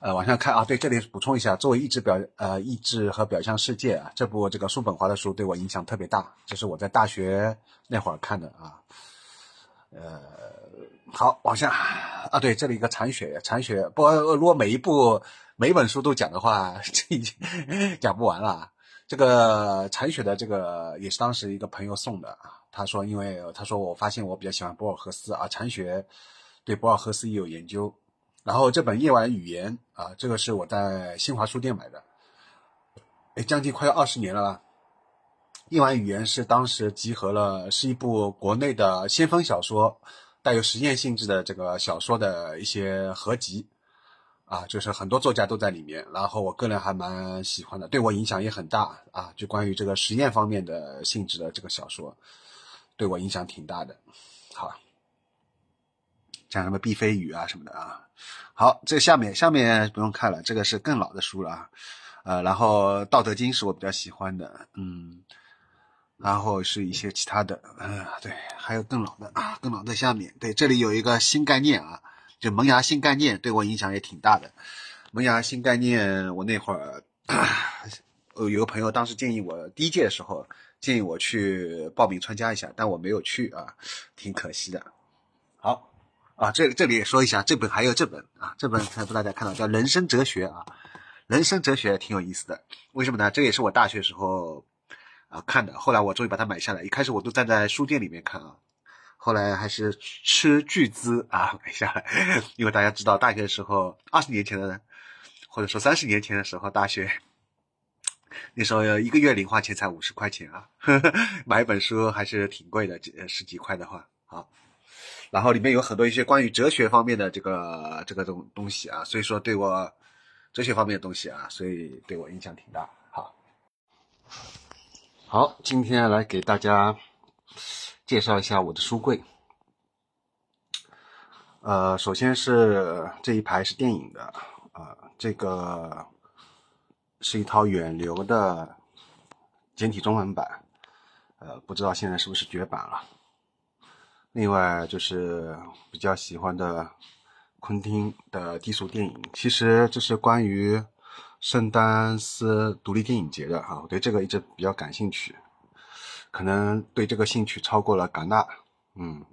呃，往下看啊，对，这里补充一下，作为意志表呃意志和表象世界啊，这部这个叔本华的书对我影响特别大，这是我在大学那会儿看的啊。呃，好，往下啊，对，这里一个残雪，残雪，不，如果每一部每一本书都讲的话，这已经讲不完了。这个残雪的这个也是当时一个朋友送的啊，他说，因为他说我发现我比较喜欢博尔赫斯啊，残雪对博尔赫斯也有研究。然后这本《夜晚语言》啊，这个是我在新华书店买的，哎，将近快要二十年了吧。《夜晚语言》是当时集合了，是一部国内的先锋小说，带有实验性质的这个小说的一些合集，啊，就是很多作家都在里面。然后我个人还蛮喜欢的，对我影响也很大啊。就关于这个实验方面的性质的这个小说，对我影响挺大的。好。讲什么毕飞宇啊什么的啊，好，这下面下面不用看了，这个是更老的书了啊，呃，然后《道德经》是我比较喜欢的，嗯，然后是一些其他的，嗯，对，还有更老的啊，更老的下面，对，这里有一个新概念啊，就萌芽新概念对我影响也挺大的，萌芽新概念，我那会儿，呃，有个朋友当时建议我第一届的时候建议我去报名参加一下，但我没有去啊，挺可惜的，好。啊，这这里也说一下，这本还有这本啊，这本才不大家看到叫《人生哲学》啊，《人生哲学》挺有意思的。为什么呢？这也是我大学时候啊看的，后来我终于把它买下来。一开始我都站在书店里面看啊，后来还是斥巨资啊买下来。因为大家知道，大学的时候，二十年前的，或者说三十年前的时候，大学那时候一个月零花钱才五十块钱啊呵呵，买一本书还是挺贵的，几十几块的话，好。然后里面有很多一些关于哲学方面的这个这个东东西啊，所以说对我哲学方面的东西啊，所以对我影响挺大。好，好，今天来给大家介绍一下我的书柜。呃，首先是这一排是电影的，啊，这个是一套远流的简体中文版，呃，不知道现在是不是绝版了。另外就是比较喜欢的昆汀的低俗电影，其实这是关于圣丹斯独立电影节的啊，我对这个一直比较感兴趣，可能对这个兴趣超过了戛纳，嗯，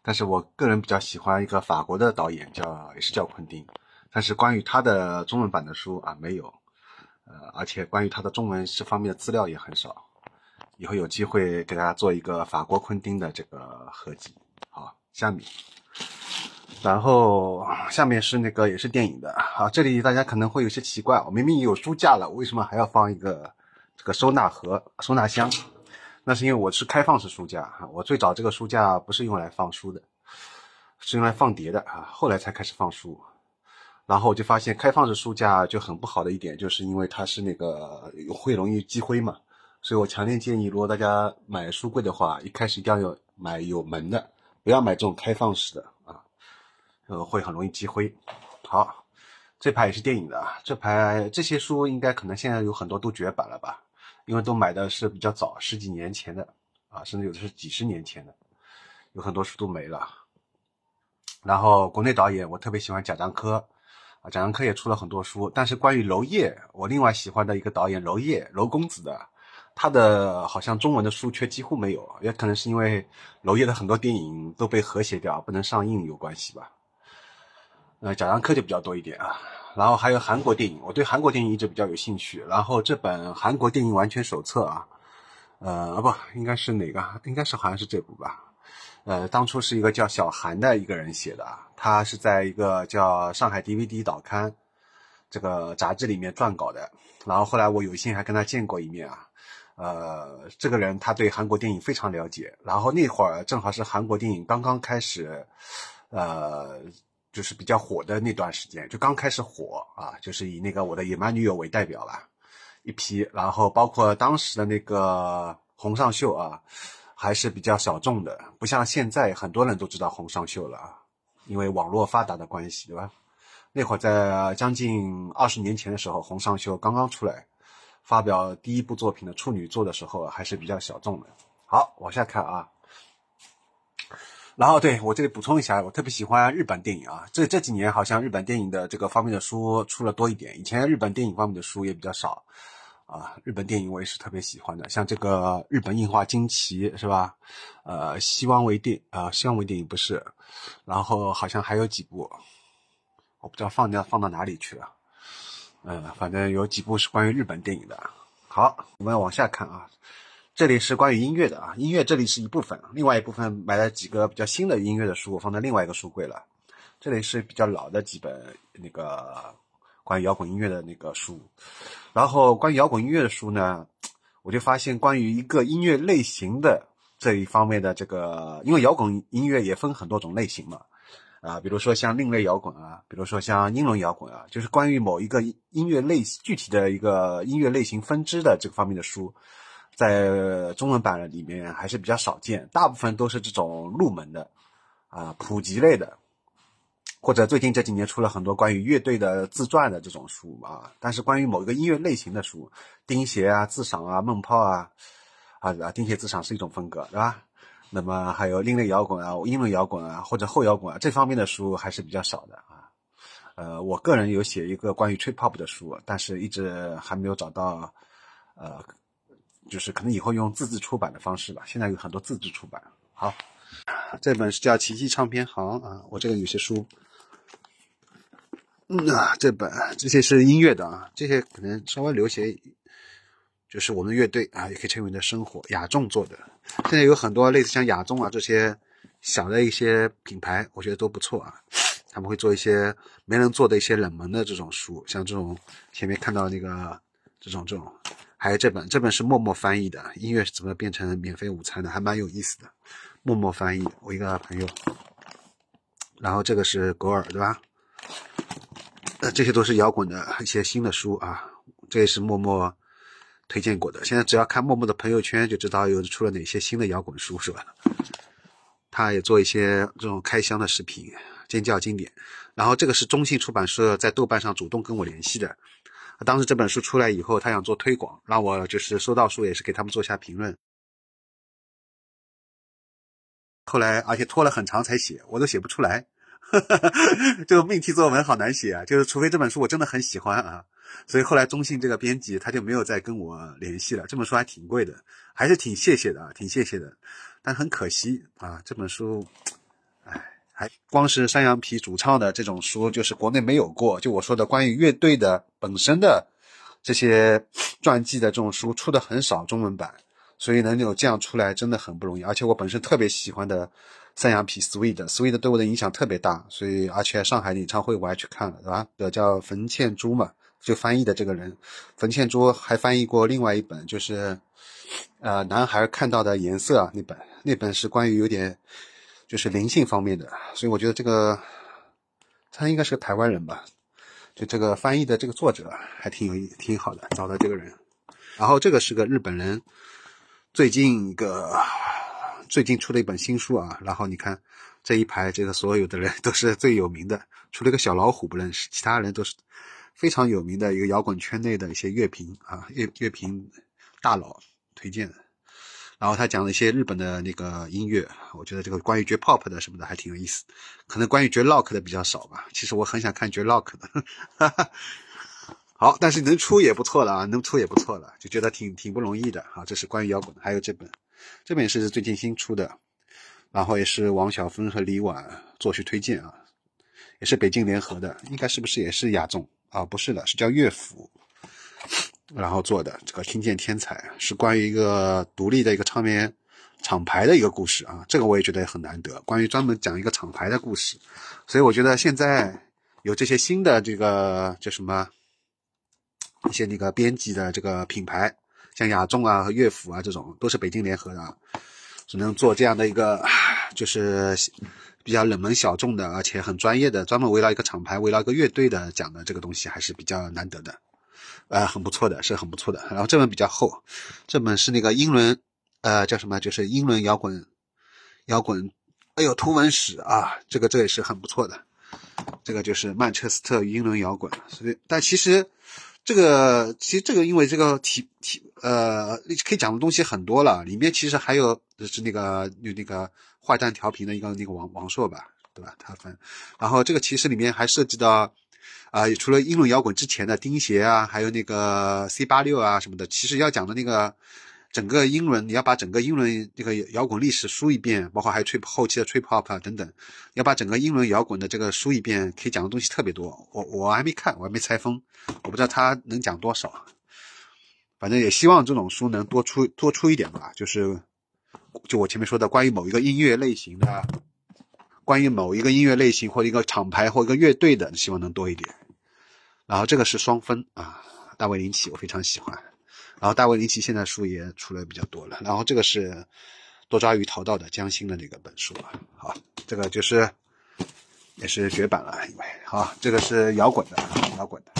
但是我个人比较喜欢一个法国的导演，叫也是叫昆汀，但是关于他的中文版的书啊没有，呃，而且关于他的中文这方面的资料也很少。以后有机会给大家做一个法国昆汀的这个合集。好，下面，然后下面是那个也是电影的。好，这里大家可能会有些奇怪，我明明有书架了，为什么还要放一个这个收纳盒、收纳箱？那是因为我是开放式书架哈。我最早这个书架不是用来放书的，是用来放碟的啊。后来才开始放书。然后我就发现开放式书架就很不好的一点，就是因为它是那个会容易积灰嘛。所以我强烈建议，如果大家买书柜的话，一开始一定要有买有门的，不要买这种开放式的啊，呃，会很容易积灰。好，这排也是电影的啊，这排这些书应该可能现在有很多都绝版了吧，因为都买的是比较早，十几年前的啊，甚至有的是几十年前的，有很多书都没了。然后国内导演，我特别喜欢贾樟柯啊，贾樟柯也出了很多书，但是关于娄烨，我另外喜欢的一个导演娄烨，娄公子的。他的好像中文的书却几乎没有，也可能是因为娄烨的很多电影都被和谐掉，不能上映有关系吧。呃，贾樟柯就比较多一点啊。然后还有韩国电影，我对韩国电影一直比较有兴趣。然后这本《韩国电影完全手册》啊，呃，不应该是哪个？应该是好像是这部吧。呃，当初是一个叫小韩的一个人写的，他是在一个叫上海 DVD 导刊这个杂志里面撰稿的。然后后来我有幸还跟他见过一面啊。呃，这个人他对韩国电影非常了解，然后那会儿正好是韩国电影刚刚开始，呃，就是比较火的那段时间，就刚开始火啊，就是以那个《我的野蛮女友》为代表了，一批，然后包括当时的那个洪尚秀啊，还是比较小众的，不像现在很多人都知道洪尚秀了，因为网络发达的关系，对吧？那会儿在将近二十年前的时候，洪尚秀刚刚出来。发表第一部作品的处女作的时候还是比较小众的。好，往下看啊。然后对我这里补充一下，我特别喜欢日本电影啊。这这几年好像日本电影的这个方面的书出了多一点，以前日本电影方面的书也比较少啊。日本电影我也是特别喜欢的，像这个日本映画惊奇是吧？呃，希望为电啊，希望为电影不是，然后好像还有几部，我不知道放掉放到哪里去了。嗯，反正有几部是关于日本电影的。好，我们往下看啊。这里是关于音乐的啊，音乐这里是一部分，另外一部分买了几个比较新的音乐的书，我放在另外一个书柜了。这里是比较老的几本那个关于摇滚音乐的那个书。然后关于摇滚音乐的书呢，我就发现关于一个音乐类型的这一方面的这个，因为摇滚音乐也分很多种类型嘛，啊，比如说像另类摇滚啊，比如说像英伦摇滚啊，就是关于某一个音乐类具体的一个音乐类型分支的这个方面的书。在中文版里面还是比较少见，大部分都是这种入门的，啊，普及类的，或者最近这几年出了很多关于乐队的自传的这种书啊。但是关于某一个音乐类型的书，钉鞋啊、自赏啊、梦泡啊，啊啊，钉鞋自赏是一种风格，对吧？那么还有另类摇滚啊、英伦摇滚啊或者后摇滚啊这方面的书还是比较少的啊。呃，我个人有写一个关于 trip hop 的书，但是一直还没有找到，呃。就是可能以后用自制出版的方式吧，现在有很多自制出版。好，这本是叫《奇迹唱片行》啊，我这个有些书，嗯啊，这本这些是音乐的啊，这些可能稍微留些，就是我们的乐队啊，也可以称为你的生活雅众做的。现在有很多类似像雅众啊这些小的一些品牌，我觉得都不错啊。他们会做一些没人做的一些冷门的这种书，像这种前面看到那个这种这种。还有这本，这本是默默翻译的，音乐是怎么变成免费午餐的，还蛮有意思的。默默翻译，我一个朋友。然后这个是狗耳，对吧？呃，这些都是摇滚的一些新的书啊，这也是默默推荐过的。现在只要看默默的朋友圈，就知道有出了哪些新的摇滚书，是吧？他也做一些这种开箱的视频，尖叫经典。然后这个是中信出版社在豆瓣上主动跟我联系的。当时这本书出来以后，他想做推广，让我就是收到书也是给他们做下评论。后来而且拖了很长才写，我都写不出来，这个命题作文好难写啊！就是除非这本书我真的很喜欢啊，所以后来中信这个编辑他就没有再跟我联系了。这本书还挺贵的，还是挺谢谢的啊，挺谢谢的，但很可惜啊，这本书，唉。还光是山羊皮主唱的这种书，就是国内没有过。就我说的关于乐队的本身的这些传记的这种书出的很少，中文版，所以能有这样出来真的很不容易。而且我本身特别喜欢的三羊皮 Sweet，Sweet 对我的影响特别大，所以而且上海演唱会我还去看了，对吧？的叫冯倩珠嘛，就翻译的这个人，冯倩珠还翻译过另外一本，就是呃男孩看到的颜色啊那本，那本是关于有点。就是灵性方面的，所以我觉得这个他应该是个台湾人吧，就这个翻译的这个作者还挺有意挺好的，找到这个人。然后这个是个日本人，最近一个最近出了一本新书啊。然后你看这一排这个所有的人都是最有名的，除了一个小老虎不认识，其他人都是非常有名的一个摇滚圈内的一些乐评啊乐乐评大佬推荐的。然后他讲了一些日本的那个音乐，我觉得这个关于绝 pop 的什么的还挺有意思，可能关于绝 rock 的比较少吧。其实我很想看绝 rock 的，好，但是能出也不错了啊，能出也不错了，就觉得挺挺不容易的啊。这是关于摇滚的，还有这本，这本是最近新出的，然后也是王晓峰和李婉作序推荐啊，也是北京联合的，应该是不是也是雅众啊？不是的，是叫乐府。然后做的这个听见天才是关于一个独立的一个唱片厂牌的一个故事啊，这个我也觉得很难得。关于专门讲一个厂牌的故事，所以我觉得现在有这些新的这个叫什么一些那个编辑的这个品牌，像雅众啊和乐府啊这种都是北京联合的，只能做这样的一个就是比较冷门小众的，而且很专业的，专门围绕一个厂牌、围绕一个乐队的讲的这个东西，还是比较难得的。呃，很不错的，是很不错的。然后这本比较厚，这本是那个英伦，呃，叫什么？就是英伦摇滚，摇滚，哎呦，图文史啊，这个这也是很不错的。这个就是曼彻斯特英伦摇滚。所以，但其实这个，其实这个，因为这个题题，呃，可以讲的东西很多了。里面其实还有就是那个有那个坏蛋调频的一个那个王王朔吧，对吧？他分，然后这个其实里面还涉及到，啊，除了英伦摇滚之前的钉鞋啊，还有那个 C 八六啊什么的，其实要讲的那个整个英伦，你要把整个英伦这个摇滚历史梳一遍，包括还有 trip 后期的 trip hop 啊等等，要把整个英伦摇滚的这个梳一遍，可以讲的东西特别多。我我还没看，我还没拆封，我不知道他能讲多少。反正也希望这种书能多出多出一点吧，就是就我前面说的关于某一个音乐类型的，关于某一个音乐类型或者一个厂牌或一个乐队的，希望能多一点。然后这个是双分啊，大卫林奇我非常喜欢。然后大卫林奇现在书也出来比较多了。然后这个是多抓鱼淘到的江心的那个本书啊，好，这个就是也是绝版了，因为好，这个是摇滚的，摇滚的。